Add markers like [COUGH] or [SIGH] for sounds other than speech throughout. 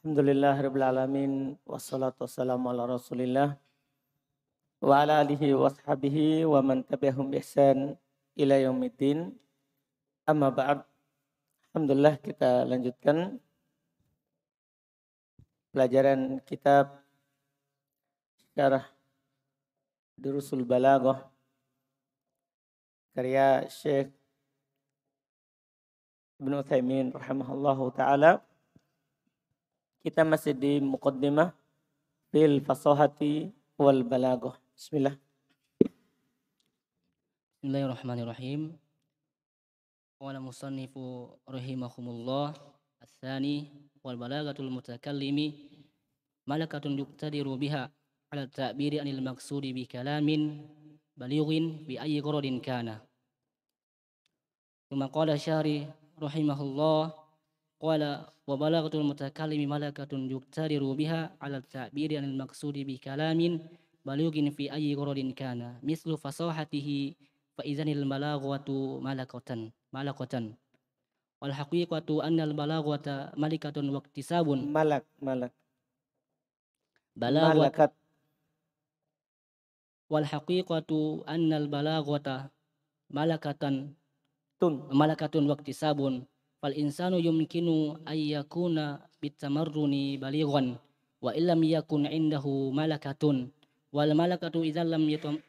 Alhamdulillah Rabbil Alamin. Wassalatu wassalamu ala rasulillah. Wa ala alihi wa ashabihi Wa man tabi'ahum ihsan Ila yaumiddin. Amma ba'd. Alhamdulillah kita lanjutkan Pelajaran kitab Syarah Durusul Balaghah Karya Syekh Ibn Uthaymin rahimahullahu ta'ala kita masih di muqaddimah bil fasahati wal balaghah. Bismillah. Bismillahirrahmanirrahim. Qala musannifu rahimahumullah الثاني والبلاغة المتكلم ملكة يقتدر بها على التعبير عن المقصود بكلام بليغ بأي غرض كان ثم قال الشاري رحمه الله قال وبلاغة المتكلم ملكة يقتدر بها على التعبير عن المقصود بكلام بلوغ في أي غرض كان مثل فصاحته فإذن البلاغة ملكة ملكة. والحقيقة أن البلاغة ملكة واكتساب. ملك ملك. بلاغة. ملكت والحقيقة أن البلاغة ملكة. tun ملكة واكتساب. fal insanu yumkinu ayyakuna bitamarruni balighan wa illam yakun indahu malakatun. Wal malakatu idza lam yatam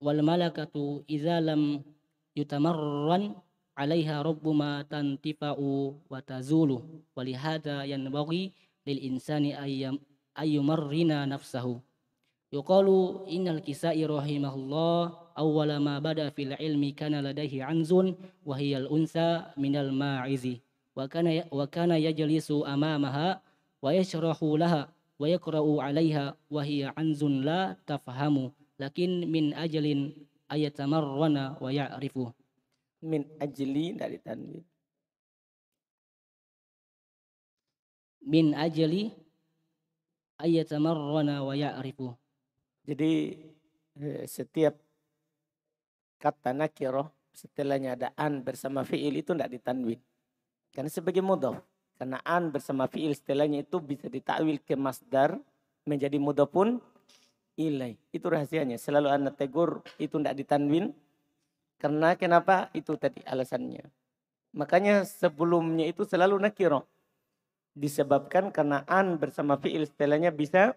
wal malakatu idza lam yutamarran alaiha rabbu tantifa'u wa tazulu. Wa lihada yanbaghi lil insani ayyam ayyumarrina nafsahu. Yuqalu innal kisai rahimahullah awwala ma bada fil ilmi kana ladaihi anzun wa hiya unsa minal ma'izi. Wa kana ya, wa kana yajlisu amamaha wa yashrahu laha wa yaqra'u wa hiya anzun la tafhamu. Lakin min ajalin ayatamarwana wa ya'rifu. Min ajli dari tanwin. Min ajli ayatamarwana wa ya'rifu. Jadi eh, setiap kata nakiroh setelahnya ada an bersama fiil itu tidak ditanwin. Karena sebagai mudhaf. Karena an bersama fiil setelahnya itu bisa ditakwil ke masdar menjadi mudhaf pun ilai. Itu rahasianya. Selalu anak tegur itu tidak ditanwin. Karena kenapa? Itu tadi alasannya. Makanya sebelumnya itu selalu nakiroh. Disebabkan karena an bersama fiil setelahnya bisa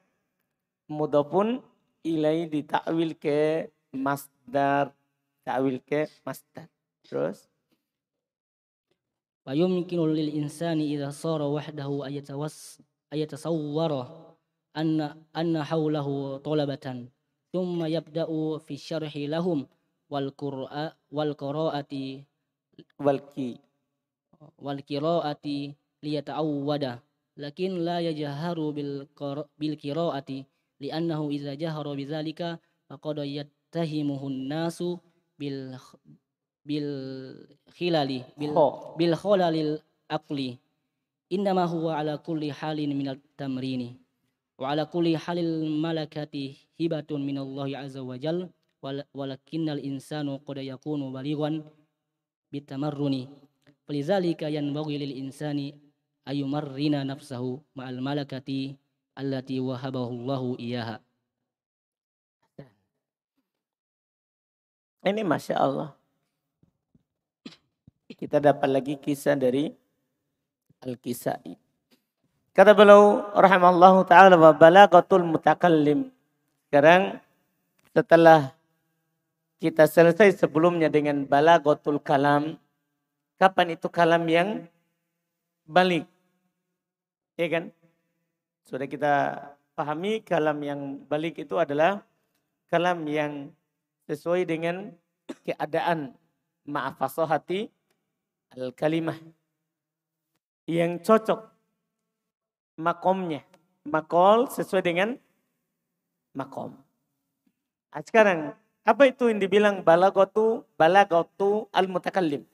mudhaf pun ilai ditakwil ke masdar. Takwil ke masdar. Terus? ويمكن للإنسان إذا صار وحده أن يتوس أن يتصور أن أن حوله طلبة ثم يبدأ في الشرح لهم والقراءة والقراءة Walki. والقراءة ليتعود لكن لا يجهر بالقر- بالقراءة لأنه إذا جهر بذلك فقد يتهمه الناس بال بالخلال بال Ho. بالخلل العقلي إنما هو على كل حال من التمرين وعلى كل حال الملكة هبة من الله عز وجل ول- ولكن الإنسان قد يكون بليغا بالتمرن فلذلك ينبغي للإنسان أن يمرن نفسه مع الملكة التي وهبه الله إياها Ini Masya Allah. Kita dapat lagi kisah dari Al-Kisai. Kata beliau rahimallahu ta'ala wa balagatul mutakallim. Sekarang setelah kita selesai sebelumnya dengan balagatul kalam. Kapan itu kalam yang balik? Ya kan? Sudah kita pahami kalam yang balik itu adalah kalam yang sesuai dengan keadaan maaf hati al kalimah yang cocok makomnya. Makol sesuai dengan makom. Nah, sekarang apa itu yang dibilang balagotu balagotu al mutakallim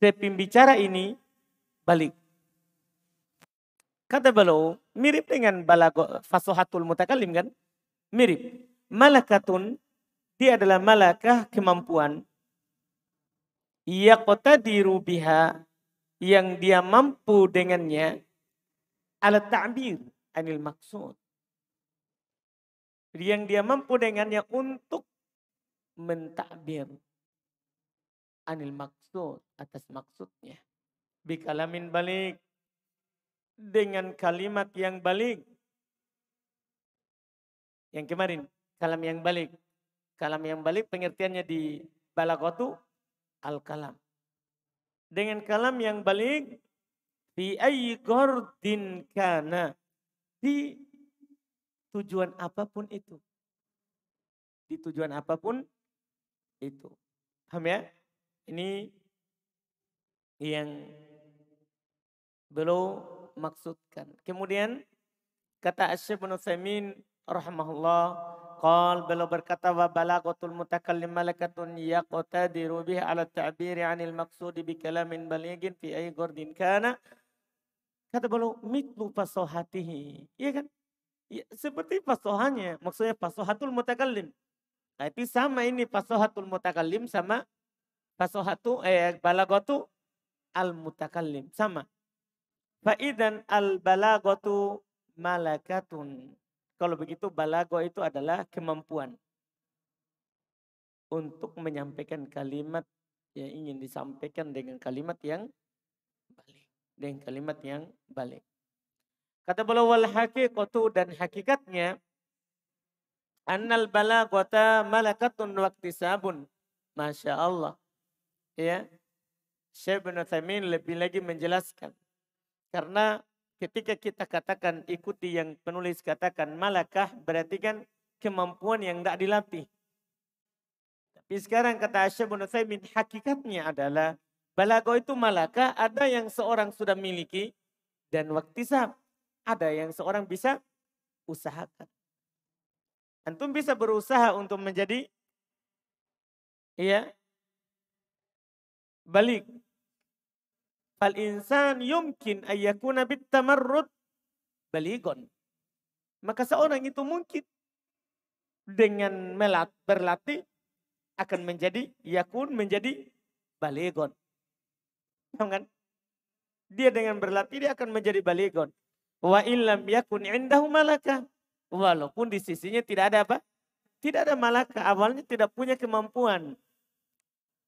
si pembicara ini balik. Kata beliau mirip dengan balago fasohatul mutakallim kan? Mirip. Malakatun dia adalah malakah kemampuan. Ia kota dirubiha yang dia mampu dengannya Alat ta'bir anil maksud. Yang dia mampu dengannya untuk mentakbir anil maksud atas maksudnya. Bikalamin balik dengan kalimat yang balik. Yang kemarin, kalam yang balik. Kalam yang balik pengertiannya di balagotu al-kalam. Dengan kalam yang balik, di ayyi gordin kana. Di tujuan apa pun itu. Di tujuan apa pun itu. Paham ya? Ini yang belum maksudkan. Kemudian kata Asyik bin Utsaimin rahimahullah qal beliau berkata wa balagatul mutakallim malakatun yaqtadiru bihi ala ta'biri 'anil maqsudi bi kalamin balighin fi ayyi gordin kana kata beliau mitlu fasohatihi. Iya kan? Ya, seperti fasohanya maksudnya fasohatul mutakallim. Nah itu sama ini fasohatul mutakallim sama fasohatu eh balagatu al mutakallim sama. Faidan al balagatu malakatun. Kalau begitu balago itu adalah kemampuan untuk menyampaikan kalimat yang ingin disampaikan dengan kalimat yang balik. Dengan kalimat yang balik. Kata beliau wal haqiqatu dan hakikatnya annal balagata malakatun sabun. Masya Allah. Ya. Syekh bin Uthaymin lebih lagi menjelaskan karena ketika kita katakan ikuti yang penulis katakan malakah berarti kan kemampuan yang tidak dilatih. Tapi sekarang kata Asyab bin Uthaymin hakikatnya adalah balago itu malakah ada yang seorang sudah miliki dan waktu sah ada yang seorang bisa usahakan. Antum bisa berusaha untuk menjadi iya balik Fal insan yumkin ayyakuna bitamarrud baligon. Maka seorang itu mungkin dengan melat berlatih akan menjadi yakun menjadi baligon. kan? Dia dengan berlatih dia akan menjadi baligon. Wa illam yakun indahu malaka. Walaupun di sisinya tidak ada apa? Tidak ada malaka. Awalnya tidak punya kemampuan.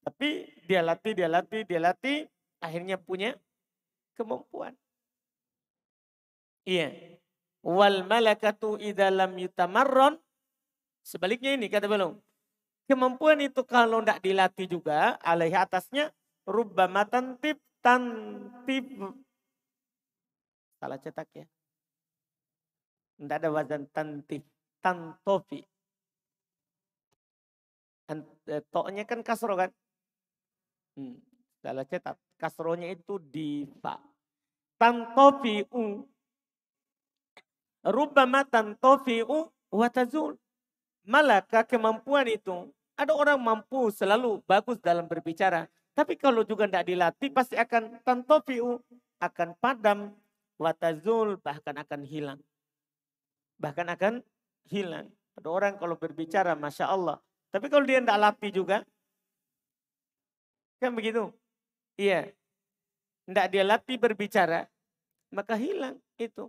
Tapi dia latih, dia latih, dia latih akhirnya punya kemampuan. Iya. Wal malakatu idza lam yutamarron. Sebaliknya ini kata belum. Kemampuan itu kalau tidak dilatih juga alaih atasnya rubbama tantib tantib. Salah cetak ya. Tidak ada wazan tantib. Tantofi. Eh, toknya kan kasro kan. Hmm. Salah cetak. Kasronya itu di fa. Tantofi'u. Rubbama tantofi'u watazul. Malaka kemampuan itu. Ada orang mampu selalu bagus dalam berbicara. Tapi kalau juga tidak dilatih pasti akan tantofi'u. Akan padam. Watazul bahkan akan hilang. Bahkan akan hilang. Ada orang kalau berbicara Masya Allah. Tapi kalau dia tidak latih juga. Kan begitu. Iya. Tidak dia latih berbicara, maka hilang itu.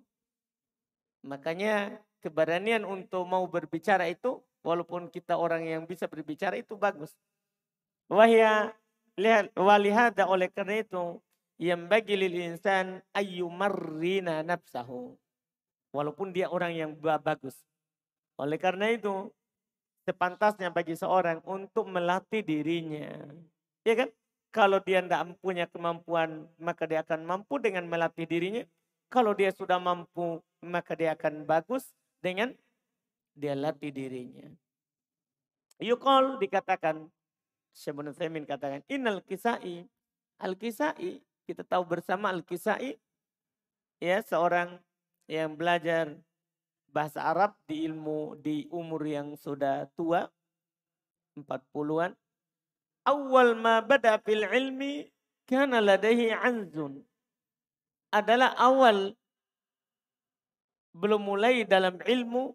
Makanya keberanian untuk mau berbicara itu, walaupun kita orang yang bisa berbicara itu bagus. Wahya lihat walihada oleh karena itu yang bagi lil insan ayyumarrina nafsahu. Walaupun dia orang yang bagus. Oleh karena itu, sepantasnya bagi seorang untuk melatih dirinya. Ya kan? Kalau dia tidak punya kemampuan, maka dia akan mampu dengan melatih dirinya. Kalau dia sudah mampu, maka dia akan bagus dengan dia latih dirinya. Yukol dikatakan, Syabun Thaymin katakan, Innal kisai, Al-kisai, kita tahu bersama Al-kisai, ya seorang yang belajar bahasa Arab di ilmu di umur yang sudah tua, 40-an, awal ma bada fil ilmi kana ladaihi anzun. Adalah awal belum mulai dalam ilmu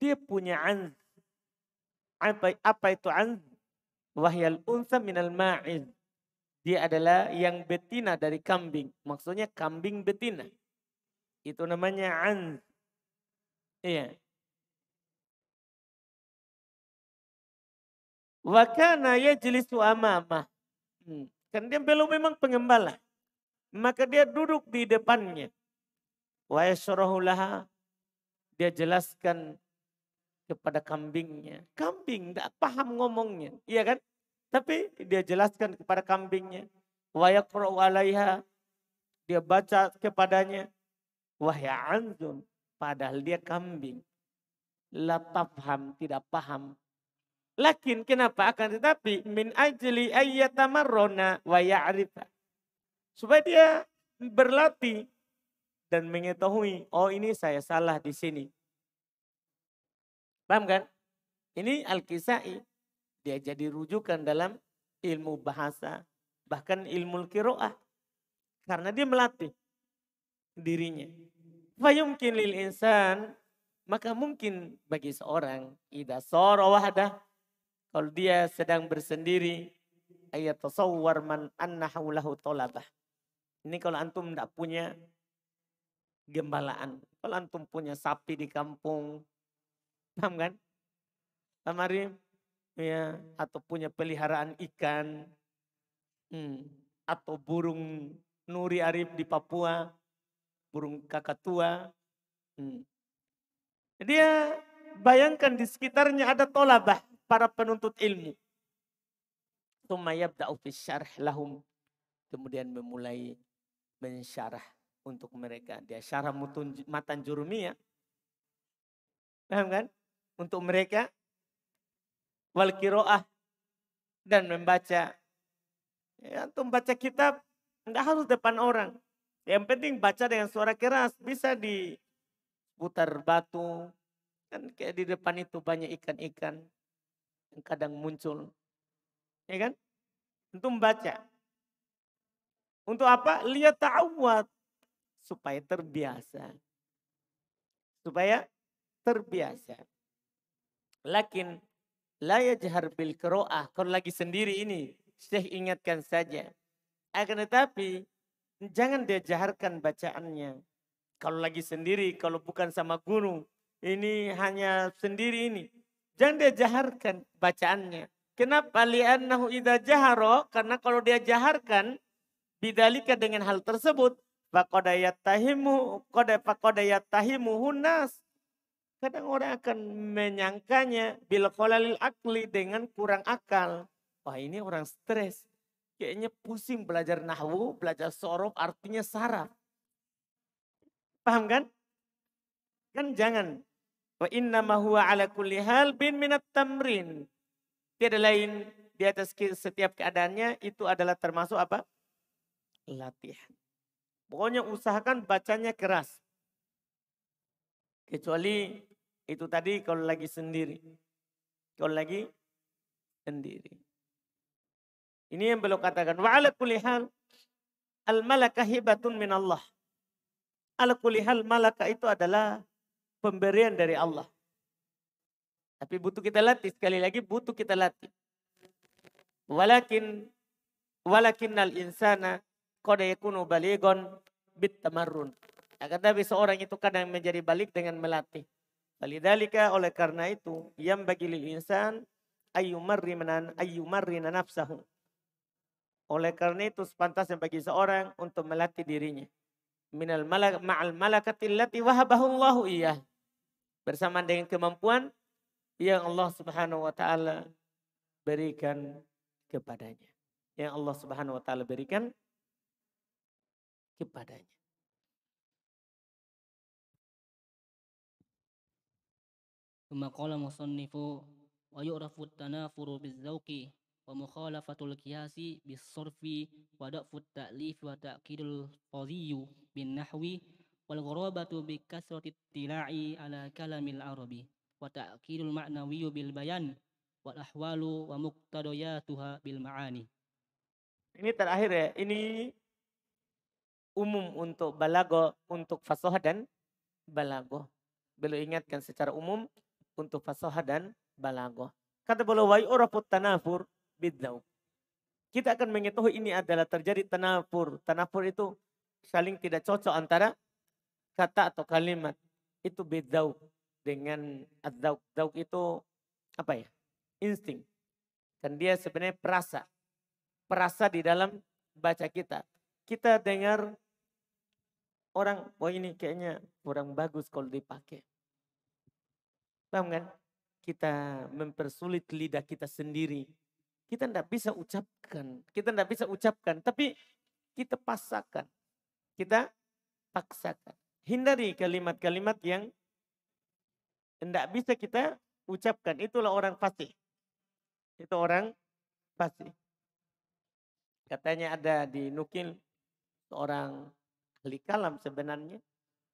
dia punya anz. Apa, apa itu anz? Wahyal unsa minal ma'iz. Dia adalah yang betina dari kambing. Maksudnya kambing betina. Itu namanya an. Iya. Wakana yajlisu amamah. Hmm. Kan dia belum memang pengembala. Maka dia duduk di depannya. Wa laha. Dia jelaskan kepada kambingnya. Kambing tidak paham ngomongnya. Iya kan? Tapi dia jelaskan kepada kambingnya. Wa alaiha. Dia baca kepadanya. Wahya anzun. Padahal dia kambing. La tafham, tidak paham Lakin kenapa akan tetapi min ajli ayyatamarrona wa ya'rifa. Supaya dia berlatih dan mengetahui, oh ini saya salah di sini. Paham kan? Ini Al-Kisai. Dia jadi rujukan dalam ilmu bahasa. Bahkan ilmu kiroah. Karena dia melatih dirinya. Fayumkin lil insan. Maka mungkin bagi seorang. Ida soro wahdah kalau dia sedang bersendiri, ayat tasawwar man annahu tolabah. Ini kalau antum tidak punya gembalaan. Kalau antum punya sapi di kampung, [LAUGHS] paham kan? Paham Ya, atau punya peliharaan ikan, hmm, atau burung nuri arif di Papua, burung kakatua. Hmm. Dia bayangkan di sekitarnya ada tolabah, para penuntut ilmu. Lahum. Kemudian memulai mensyarah untuk mereka. Dia syarah mutun, matan jurumiyah. Paham kan? Untuk mereka. Wal kiroah. Dan membaca. Ya, untuk membaca kitab. Enggak harus depan orang. Yang penting baca dengan suara keras. Bisa di putar batu. Kan kayak di depan itu banyak ikan-ikan kadang muncul. Ya kan? Untuk membaca. Untuk apa? Lihat ta'awad. Supaya terbiasa. Supaya terbiasa. Lakin la yajhar bil qiraah. Kalau lagi sendiri ini, Syekh ingatkan saja. Akan tetapi jangan dia jaharkan bacaannya. Kalau lagi sendiri, kalau bukan sama guru, ini hanya sendiri ini. Jangan dia jaharkan bacaannya. Kenapa? Li'annahu idha jaharo. Karena kalau dia jaharkan. Bidalika dengan hal tersebut. Fakodayat tahimu. Fakodayat tahimu hunas. Kadang orang akan menyangkanya. Bila kolalil akli dengan kurang akal. Wah ini orang stres. Kayaknya pusing belajar nahwu, belajar sorof artinya saraf. Paham kan? Kan jangan Wa inna huwa ala kulli hal bin minat tamrin. Tiada lain di atas setiap keadaannya itu adalah termasuk apa? Latihan. Pokoknya usahakan bacanya keras. Kecuali itu tadi kalau lagi sendiri. Kalau lagi sendiri. Ini yang belum katakan. Wa ala kulli hal al malaka hibatun min Allah. Ala kulli hal malaka itu adalah pemberian dari Allah. Tapi butuh kita latih. Sekali lagi butuh kita latih. Walakin walakinnal insana qad yakunu baligon bit tamarrun. Akan tapi seorang itu kadang menjadi balik dengan melatih. Walidhalika oleh karena itu yang bagi lil insan ayyumarrinan ayyumarrina nafsahu. Oleh karena itu sepantasnya bagi seorang untuk melatih dirinya. Minal malak ma'al malakatil lati wahabahu Allahu iyah bersama dengan kemampuan yang Allah Subhanahu wa taala berikan kepadanya. Yang Allah Subhanahu wa taala berikan kepadanya. ثم قال مصنف ويعرف التنافر بالذوق ومخالفة القياس بالصرف ودأف التأليف وتأكيد القضي بالنحو wal gharabatu bi kasrati tila'i ala kalamil arabi wa ta'kidul ma'nawi bil bayan wal ahwalu wa muqtadayatuha bil ma'ani. Ini terakhir ya, ini umum untuk balago, untuk fasoha dan balago. Beliau ingatkan secara umum untuk fasoha dan balago. Kata beliau wa yu'rafut tanafur bidzau. Kita akan mengetahui ini adalah terjadi tanafur. Tanafur itu saling tidak cocok antara kata atau kalimat itu bedauk dengan adauk. Dauk itu apa ya? Insting. Dan dia sebenarnya perasa. Perasa di dalam baca kita. Kita dengar orang, oh ini kayaknya kurang bagus kalau dipakai. Paham kan? Kita mempersulit lidah kita sendiri. Kita tidak bisa ucapkan. Kita tidak bisa ucapkan. Tapi kita pasakan. Kita paksakan. Hindari kalimat-kalimat yang tidak bisa kita ucapkan. Itulah orang fasih. Itu orang fasih. Katanya ada di nukil seorang ahli kalam sebenarnya.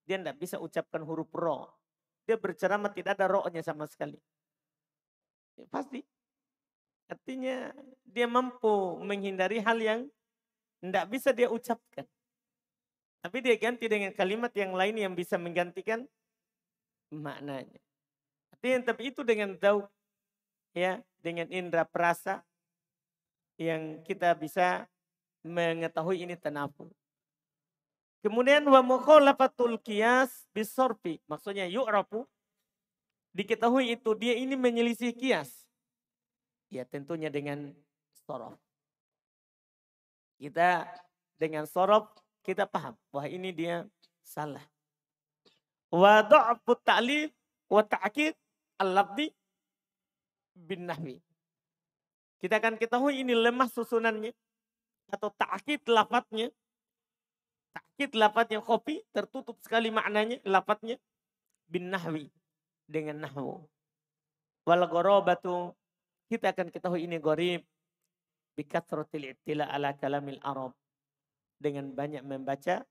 Dia tidak bisa ucapkan huruf ro. Dia berceramah tidak ada rohnya sama sekali. Ya, pasti. Artinya dia mampu menghindari hal yang tidak bisa dia ucapkan. Tapi dia ganti dengan kalimat yang lain yang bisa menggantikan maknanya. Artinya tapi itu dengan tahu ya dengan indera perasa yang kita bisa mengetahui ini tanafur. Kemudian wa mukhalafatul qiyas bisorfi. Maksudnya yu'rafu. Diketahui itu dia ini menyelisih kias. Ya tentunya dengan sorof. Kita dengan sorof kita paham. Wah ini dia salah. Wa du'afu ta'lif wa ta'kid al-lafdi bin nahwi. Kita akan ketahui ini lemah susunannya atau ta'kid lafadznya. Ta'kid lafadznya kopi tertutup sekali maknanya lafadznya bin nahwi dengan nahwu. Wal gorobatu kita akan ketahui ini gorib bikathratil ittila ala kalamil Arab dengan banyak membaca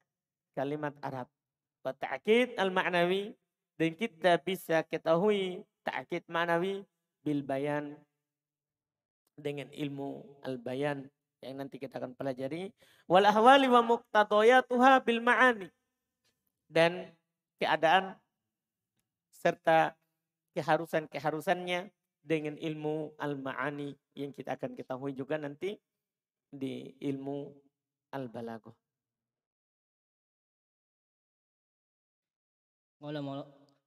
kalimat Arab. Ta'kid al-ma'nawi dan kita bisa ketahui ta'kid ma'nawi bil bayan dengan ilmu al bayan yang nanti kita akan pelajari wal ahwali wa muqtadayatuha bil ma'ani dan keadaan serta keharusan-keharusannya dengan ilmu al-ma'ani yang kita akan ketahui juga nanti di ilmu al-balaghah.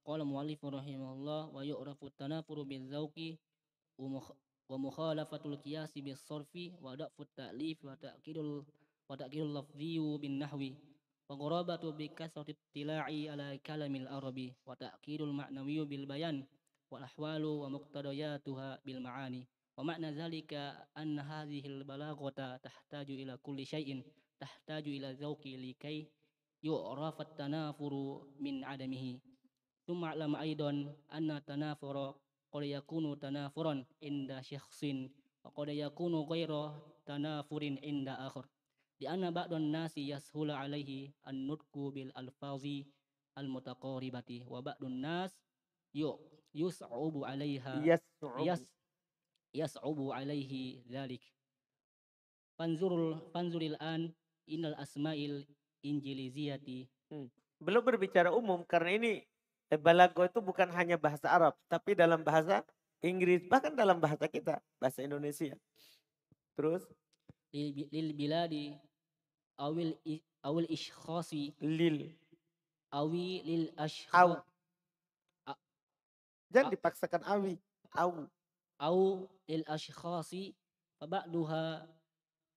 Qala mu'allif rahimahullah wa yu'rafu tanafuru bil zawqi wa mukhalafatul qiyasi bis sarfi wa da'fu ta'lif wa ta'kidul wa ta'kidul lafzi bin nahwi wa ghurabatu bi kasrati tila'i ala kalamil arabi wa ta'kidul ma'nawi bil bayan wal ahwalu wa muqtadayatuha bil ma'ani Pemakna zalika an hadhil balaghata tahtaju ila kulli syai'in tahtaju ila zauki likai yu'raf rafat tanafuru min adamihi. Tsumma alam aidan anna tanafura qad yakunu tanafuron, inda syakhsin wa qad yakunu ghairu tanafurin inda akhar. Di anna ba'dun nasi yashula alaihi an-nutqu bil alfazi al-mutaqaribati wa ba'dun nas yu yus'ubu alaiha yas'ubu alaihi dhalik. Fanzurul fanzuril an inal asma'il injiliziyati. Hmm. Belum berbicara umum karena ini eh, balago itu bukan hanya bahasa Arab tapi dalam bahasa Inggris bahkan dalam bahasa kita bahasa Indonesia. Terus lil biladi awil awil ishkhasi lil awi lil ashkhasi. Jangan dipaksakan awi. awu au lil ashkhasi yang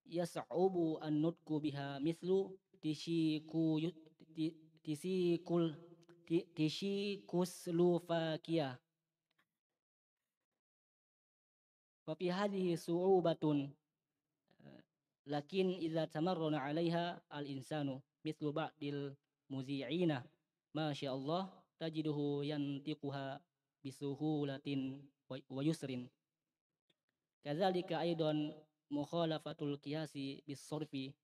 yas'ubu an nutku biha mithlu tishiku tisikul tishikus lufakia wa fi hadhihi su'ubatun eh, lakin idza tamarrana 'alaiha al-insanu mithlu ba'dil muzi'ina ma syaa wa yusrin. Kadzalika aidon mukhalafatul qiyasi bis sorfi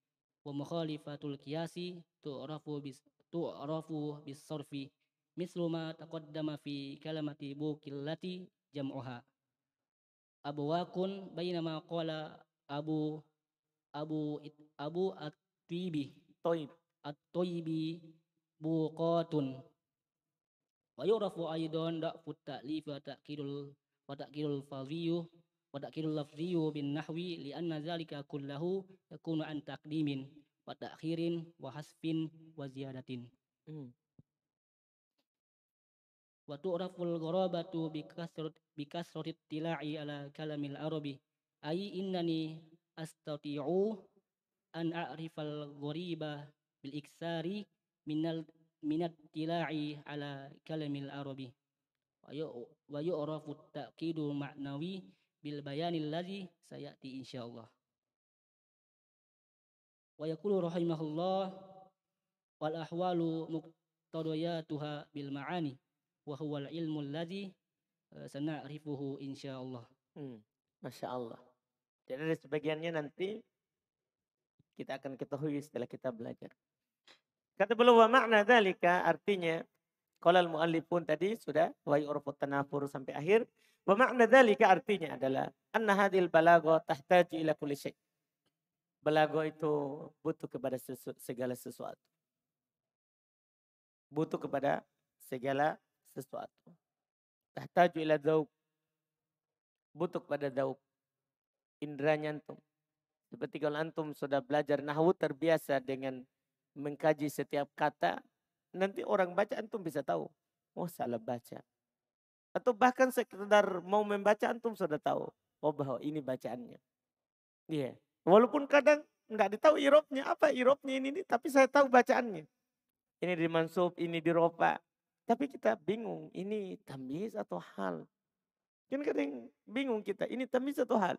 wa mukhalifatul qiyasi tu'rafu bis tu'rafu bis sorfi mislu ma taqaddama fi kalamati bukillati jam'uha. Abwakun bainama qala abu abu it, abu at-tibi. Toib. At-toibi buqatun. Wa yurafu aidan da'fu ta'lif wa ta'kidul wa ta'kidul fadhiyu wa ta'kidul lafziyu bin nahwi li anna zalika kullahu yakunu an taqdimin wa ta'khirin wa hasfin wa ziyadatin. Hmm. wa tu'raful gharabatu bikasrat bikasratit tila'i ala kalamil arabi ay innani astati'u an a'rifal ghariba bil iksari bil bayanil ladzi sayati insyaallah. Wa yaqulu rahimahullah wal ahwalu muqtadiyatuha bil ma'ani wa huwa al ilmu alladzi eh, sana'rifuhu insyaallah. Hmm. Jadi ada sebagiannya nanti kita akan ketahui setelah kita belajar. Kata belum wa makna dalika artinya kalau al pun tadi sudah wa yu'rafut tanafur sampai akhir wa makna dalika artinya adalah anna hadil balago tahtaju ila kulli syai' Belago itu butuh kepada sesu, segala sesuatu. Butuh kepada segala sesuatu. Tahtaju ila daub. Butuh kepada daub. Indranya antum. Seperti kalau antum sudah belajar nahwu terbiasa dengan mengkaji setiap kata. Nanti orang baca antum bisa tahu. Oh salah baca. Atau bahkan sekedar mau membaca antum sudah tahu. Oh bahwa ini bacaannya. Iya. Yeah. Walaupun kadang nggak ditahu irobnya apa irobnya ini, ini tapi saya tahu bacaannya. Ini di mansub, ini di ropa. Tapi kita bingung, ini tamis atau hal. Kan kadang bingung kita, ini tamis atau hal.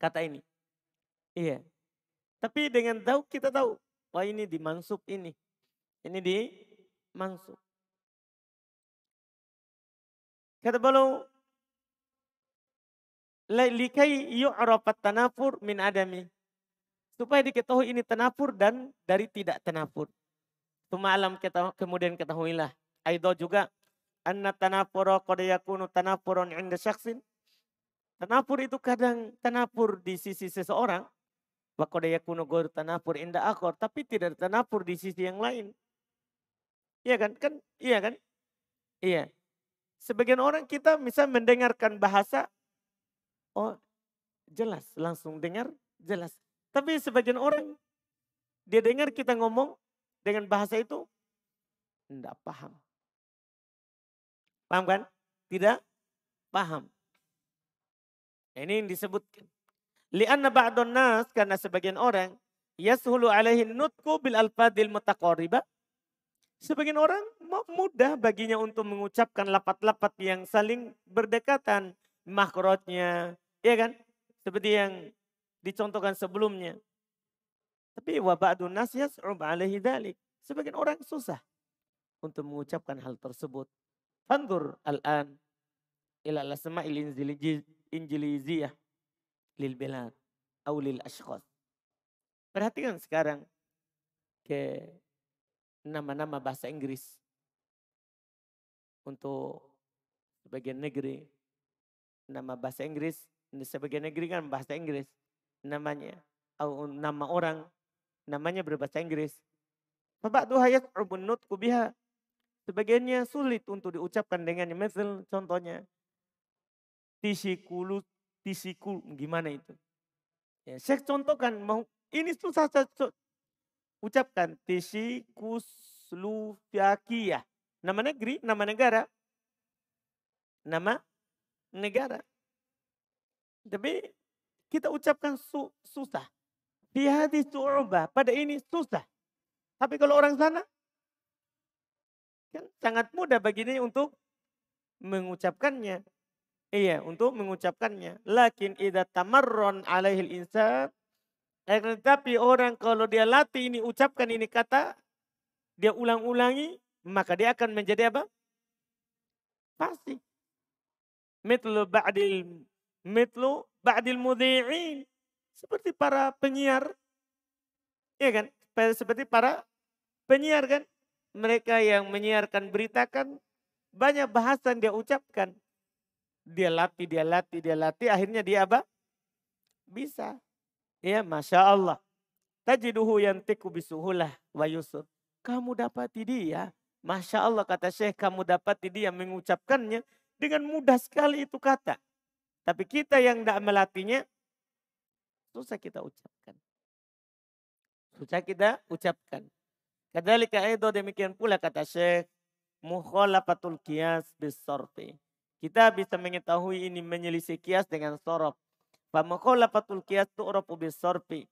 Kata ini. Iya. Tapi dengan tahu kita tahu, wah ini di mansub ini. Ini di mansub. Kata beliau, likai yu'rafat tanafur min adami. Supaya diketahui ini tanafur dan dari tidak tanafur. Tumalam kita kemudian ketahuilah. Aido juga anna tanafura qad yakunu tanafuran inda syaksin. Tanafur itu kadang tanafur di sisi seseorang. Wa qad yakunu ghairu tanafur inda akhar, tapi tidak tanafur di sisi yang lain. Iya kan? Kan iya kan? Iya. Sebagian orang kita bisa mendengarkan bahasa Oh jelas, langsung dengar jelas. Tapi sebagian orang dia dengar kita ngomong dengan bahasa itu tidak paham. Paham kan? Tidak paham. Ini yang disebutkan. Lianna ba'dun nas karena sebagian orang yashulu alaihi nutku bil alfadil mutaqariba. Sebagian orang mudah baginya untuk mengucapkan lapat-lapat yang saling berdekatan. Makrotnya, Iya kan? Seperti yang dicontohkan sebelumnya. Tapi wabadun nas yas'ub alaihi. Sebagian orang susah untuk mengucapkan hal tersebut. Fandur al-an ila al-asma'il injiliziyah lil bilad atau lil. Perhatikan sekarang ke nama-nama bahasa Inggris untuk sebagian negeri nama bahasa Inggris sebagian negeri kan bahasa Inggris namanya atau nama orang namanya berbahasa Inggris. Fabadu hayat ubunut kubiha. Sebagiannya sulit untuk diucapkan dengannya. Misal contohnya tisikulu tisikul gimana itu? Ya, saya contohkan mau ini susah ucapkan tisikusluvakia. Nama negeri, nama negara. Nama negara. Tapi kita ucapkan su susah. Di hati su'ubah. Pada ini susah. Tapi kalau orang sana. Kan sangat mudah baginya untuk mengucapkannya. Iya, untuk mengucapkannya. Lakin idha tamarron alaihil insan. Tetapi orang kalau dia latih ini, ucapkan ini kata. Dia ulang-ulangi. Maka dia akan menjadi apa? Pasti. Mitlu ba'dil mitlu ba'dil mudhi'in. Seperti para penyiar. Iya kan? Seperti para penyiar kan? Mereka yang menyiarkan berita kan banyak bahasan dia ucapkan. Dia latih, dia latih, dia latih. Akhirnya dia apa? Bisa. Ya Masya Allah. Tajiduhu yantiku bisuhulah wa yusuf. Kamu dapati dia. Masya Allah kata Syekh kamu dapati dia mengucapkannya dengan mudah sekali itu kata. Tapi kita yang tidak melatihnya, susah kita ucapkan. Susah kita ucapkan. Kadalika itu demikian pula kata Syekh. mukhalafatul qiyas bisorfi. Kita bisa mengetahui ini menyelisih kias dengan sorof. Famukhalafatul qiyas tu'rafu bisorfi.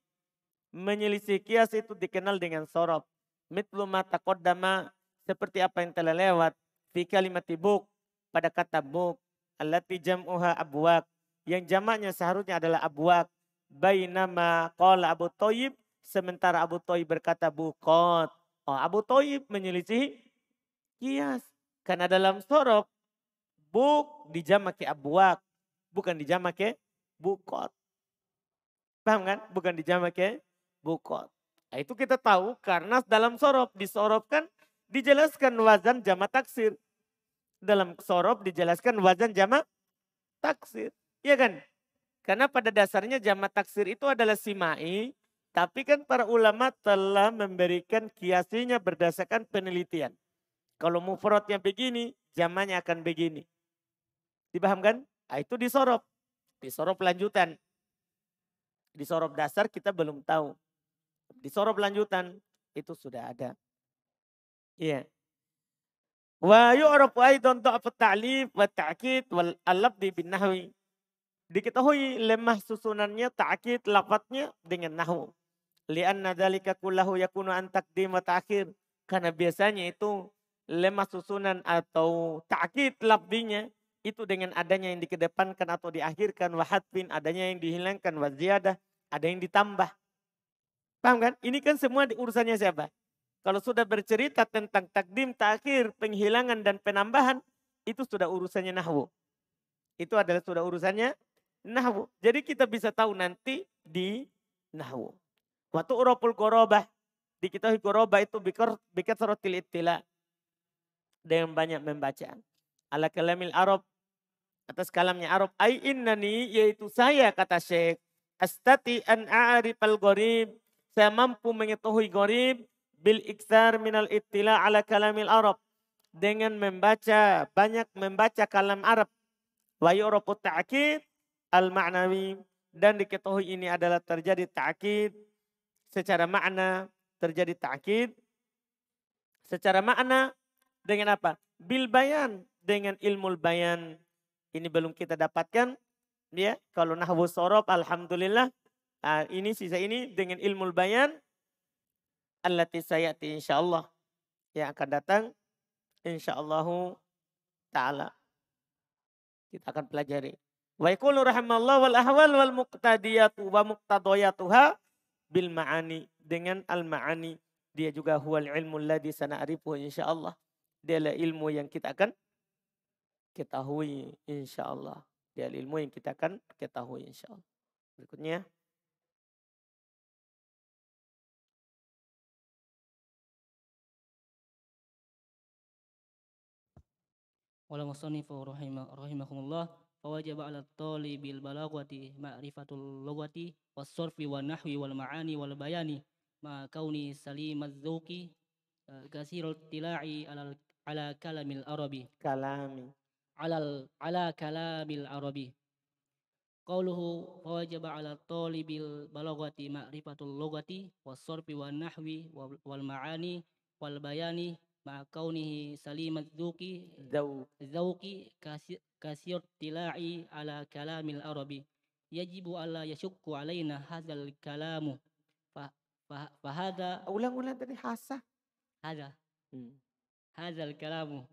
Menyelisih kias itu dikenal dengan sorof. Mitlu mata kodama seperti apa yang telah lewat. Fi kalimati buk pada kata buk. Allati jam'uha abwak. Yang jamaknya seharusnya adalah abwak. Bainama qala Abu Toyib. Sementara Abu Toyib berkata bukot. Oh, Abu Toyib menyelisih kias. Karena dalam sorof buk dijamake abwak. Bukan dijamake bukot. Paham kan? Bukan dijamake bukot. Nah, itu kita tahu karena dalam sorof disorofkan dijelaskan wazan jama taksir. Dalam sorof dijelaskan wazan jama taksir. Iya kan? Karena pada dasarnya jama taksir itu adalah simai. Tapi kan para ulama telah memberikan kiasinya berdasarkan penelitian. Kalau mufradnya begini, jamannya akan begini. Dipahamkan? Nah, itu disorop. Disorop lanjutan. Disorop dasar kita belum tahu. Disorop lanjutan itu sudah ada. Iya. Wa yu'rafu aidan dha'fu ta'lif wa ta'kid wal alabdi bin nahwi. Diketahui lemah susunannya ta'kid lafadznya dengan nahwu. Lianna dzalika kullahu yakunu an taqdim wa ta'khir. Karena biasanya itu lemah susunan atau ta'kid lafdinya itu dengan adanya yang dikedepankan atau diakhirkan wahadfin adanya yang dihilangkan wa ziyadah ada yang ditambah. Paham kan? Ini kan semua urusannya siapa? Kalau sudah bercerita tentang takdim, takhir, penghilangan dan penambahan, itu sudah urusannya nahwu. Itu adalah sudah urusannya nahwu. Jadi kita bisa tahu nanti di nahwu. Waktu urapul korobah, diketahui korobah itu bikar bikat ittila. Dengan banyak membaca. Ala kalamil Arab, atas kalamnya Arab. Ay innani, yaitu saya kata Syekh. Astati an a'arif al-gharib. Saya mampu mengetahui gharib bil iksar minal ittila ala kalamil Arab dengan membaca banyak membaca kalam Arab wa yu'rafu ta'kid al ma'nawi dan diketahui ini adalah terjadi ta'kid secara makna terjadi ta'kid secara makna dengan apa bil bayan dengan ilmu bayan ini belum kita dapatkan ya. Kalau nahwu sorob alhamdulillah ah, ini sisa ini dengan ilmu bayan allati sayati insyaallah yang akan datang insyaallah taala. Kita akan pelajari. Wa yaqulu rahimallahu wal ahwal wal muqtadiyatu wa bil ma'ani dengan al ma'ani. Dia juga huwal ilmu alladhi sana'rifu insyaallah. Dia adalah ilmu yang kita akan ketahui insyaallah dia ilmu yang kita akan ketahui insyaallah berikutnya. Wala musannifu rahimahumullah fawajaba ala talibil balaghati ma'rifatul lughati was sarfi wan nahwi wal ma'ani wal bayani ma kauni salimaz dzauqi kasirul tila'i ala ala kalamil arabi. Kalami alal ala kalamil arabi. Qauluhu fawajaba ala talibil balagati ma'rifatul logati wasorfi wan nahwi wal ma'ani wal bayani ma'a kaunihi salimat dzuki dzauqi kasir tila'i ala kalamil arabi. Yajibu alla yashukku alaina hadzal kalamu. Fa fa ulang ulang tadi hasa hadza hmm. hadzal kalamu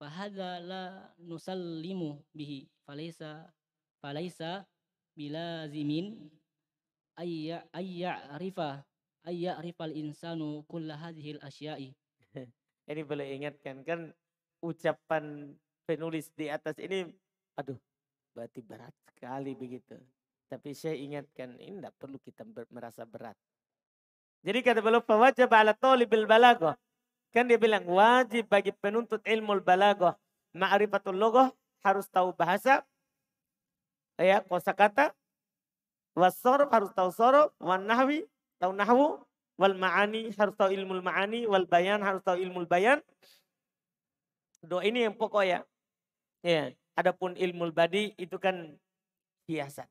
fahadza la nusallimu bihi falaisa falaisa bilazimin ayya ayya rifa ayya rifal insanu kulla hadhil asyai. [LAUGHS] Ini boleh ingatkan kan ucapan penulis di atas ini aduh berarti berat sekali begitu. Tapi saya ingatkan ini tidak perlu kita merasa berat. Jadi kata beliau wajib ala talibil balaghah Kan dia bilang wajib bagi penuntut ilmu balaghah ma'rifatul logoh harus tahu bahasa ya kosakata wasorof harus tahu sorof wan nahwi tahu nahwu wal ma'ani harus tahu ilmu ma'ani wal bayan harus tahu ilmu bayan. Doa ini yang pokok ya. Ya adapun ilmu badi itu kan hiasan.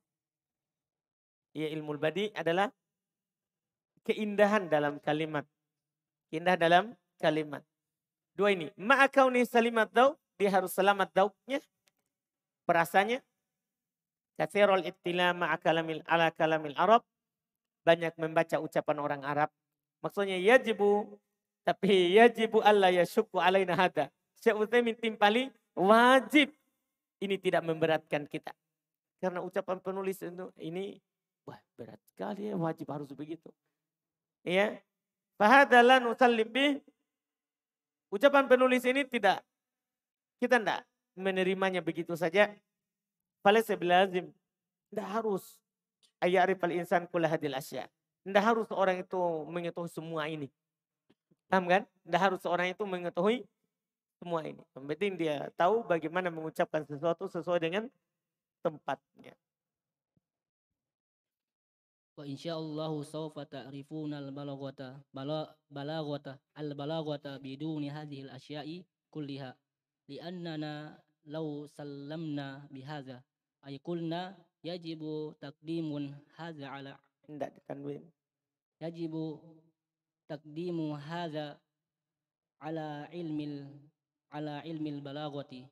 Ya ilmu badi adalah keindahan dalam kalimat. Indah dalam kalimat Dua ini. Ma'akauni salimat daub. Dia harus selamat daubnya. Perasanya. Kathirul ittila ma'akalamil ala kalamil Arab. Banyak membaca ucapan orang Arab. Maksudnya yajibu. Tapi [LAUGHS] yajibu Allah ya syuku alaina hada. Syekh Uthaymin timpali wajib. Ini tidak memberatkan kita. Karena ucapan penulis itu ini wah berat sekali ya wajib harus begitu. Ya. Fahadalan usallim bih Ucapan penulis ini tidak, kita tidak menerimanya begitu saja. Falaysa bilazim. Tidak harus. Ayarif al-insan kula hadil asya. Tidak harus orang itu mengetahui semua ini. Paham kan? Tidak harus orang itu mengetahui semua ini. Yang penting dia tahu bagaimana mengucapkan sesuatu sesuai dengan tempatnya. Wa insyaallah sawfa ta'rifuna al-balaghata balaghata al-balaghata biduni hadhihi al-asya'i kulliha li'annana law sallamna bihadza ay qulna yajibu taqdimun hadza ala tidak ditanwin yajibu taqdimu hadza ala ilmil ala ilmil balaghati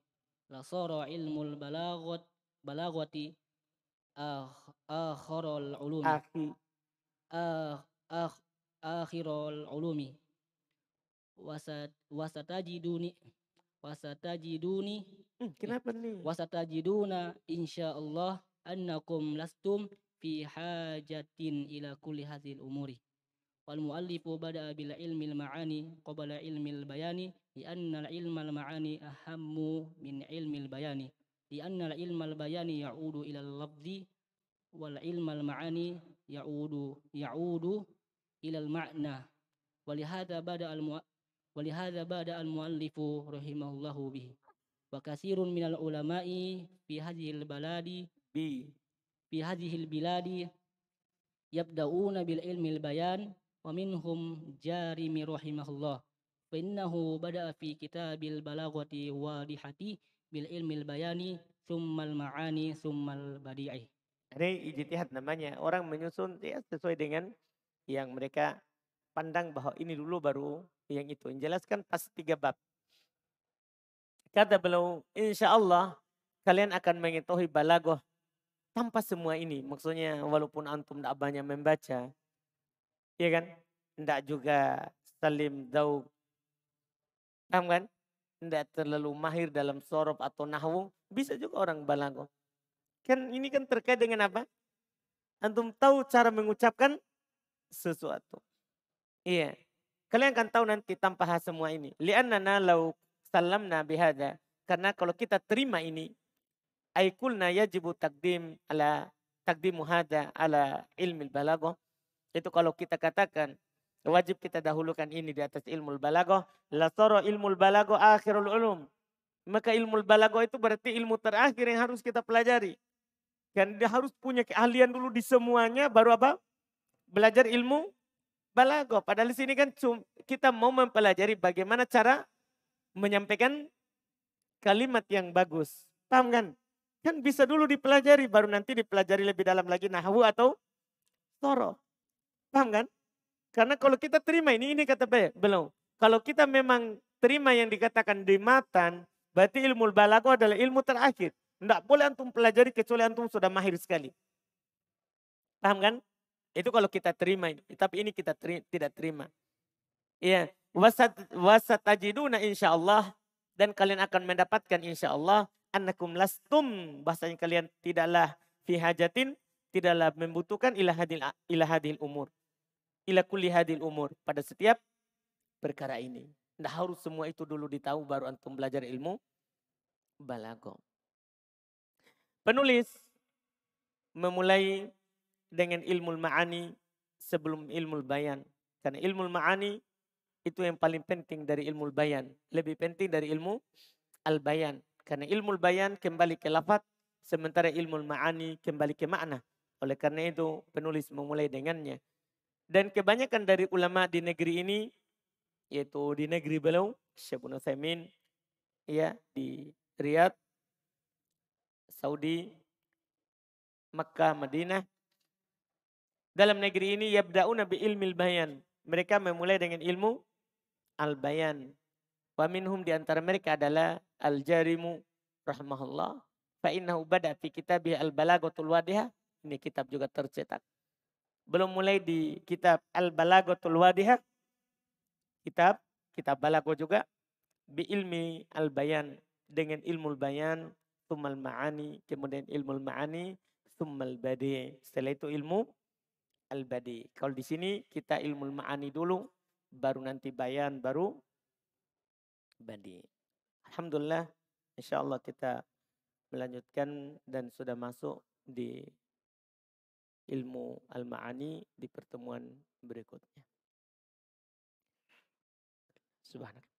la sara ilmul akharul ulumi akhi akh akhirul ulumi wasat wasatajiduni wasatajiduni hmm, kenapa nih? wasatajiduna insyaallah annakum lastum fi hajatin ila kulli hadhil umuri wal muallifu bada bil ilmi al ma'ani qabla ilmi al bayani li anna al ilma al ma'ani ahammu min ilmi al bayani li anna ilmal bayani ya'udu ila lafzi wal ilmal ma'ani ya'udu ya'udu ila al ma'na walihada bada al walihada bada al muallifu rahimahullahu bihi. Wa katsirun minal ulama'i fi hadhil baladi bi fi hadhil biladi yabda'una bil ilmi al bayan wa minhum jarimi rahimahullah. Fa innahu bada'a fi kitabil balaghati wadihati bil ilmil bayani summal ma'ani summal badi'i. Ini ijtihad namanya. Orang menyusun ya sesuai dengan yang mereka pandang bahwa ini dulu baru yang itu. Menjelaskan pas tiga bab. Kata beliau, insya Allah kalian akan mengetahui balagoh tanpa semua ini. Maksudnya walaupun antum tidak banyak membaca. Iya kan? Tidak juga salim daub. Paham kan? Tidak terlalu mahir dalam sorob atau nahwu, bisa juga orang balago. Kan ini kan terkait dengan apa? Antum tahu cara mengucapkan sesuatu. Iya. Kalian akan tahu nanti tanpa semua ini. Li'annana lau salamna bihada. Karena kalau kita terima ini, aikulna yajibu takdim ala takdimu hada ala ilmi balago. Itu kalau kita katakan Wajib kita dahulukan ini di atas ilmu balagoh. Lasoro ilmu balagoh akhirul ulum. Maka ilmu balagoh itu berarti ilmu terakhir yang harus kita pelajari. Dan dia harus punya keahlian dulu di semuanya baru apa? Belajar ilmu balagoh. Padahal di sini kan kita mau mempelajari bagaimana cara menyampaikan kalimat yang bagus. Paham kan? Kan bisa dulu dipelajari, baru nanti dipelajari lebih dalam lagi nahwu atau soro. Paham kan? Karena kalau kita terima ini, ini kata belum. Kalau kita memang terima yang dikatakan di matan, berarti ilmu balago adalah ilmu terakhir. Tidak boleh antum pelajari kecuali antum sudah mahir sekali. Paham kan? Itu kalau kita terima ini. Tapi ini kita teri tidak terima. Iya. Wasat, wasat tajiduna insya Allah. Dan kalian akan mendapatkan insya Allah. Annakum lastum. Bahasanya kalian tidaklah fi hajatin. Tidaklah membutuhkan ilahadil, ilahadil umur ila kulli hadil umur. Pada setiap perkara ini. Tidak harus semua itu dulu ditahu baru antum belajar ilmu balago. Penulis memulai dengan ilmu ma'ani sebelum ilmu bayan. Karena ilmu ma'ani itu yang paling penting dari ilmu bayan. Lebih penting dari ilmu al-bayan. Karena ilmu bayan kembali ke lafaz, sementara ilmu ma'ani kembali ke makna. Oleh karena itu penulis memulai dengannya. Dan kebanyakan dari ulama di negeri ini, yaitu di negeri beliau, Syekh Ibn ya, di Riyadh, Saudi, Makkah, Madinah. Dalam negeri ini, yabda'una bi ilmil bayan. Mereka memulai dengan ilmu al-bayan. Wa minhum di antara mereka adalah Al-Jarimu rahimahullah. Fa innahu bada fi kitabih Al-Balaghatul Wadihah. Ini kitab juga tercetak. Belum mulai di kitab Al-Balaghatul Wadihah. Kitab, kitab Balago juga. Bi ilmi al-bayan. Dengan ilmu bayan. Tumal ma'ani. Kemudian ilmu ma'ani. Tumal badi. Setelah itu ilmu al-badi. Kalau di sini kita ilmu ma'ani dulu. Baru nanti bayan. Baru badi. Alhamdulillah, insya Allah kita melanjutkan dan sudah masuk di ilmu al-ma'ani di pertemuan berikutnya. Subhanallah.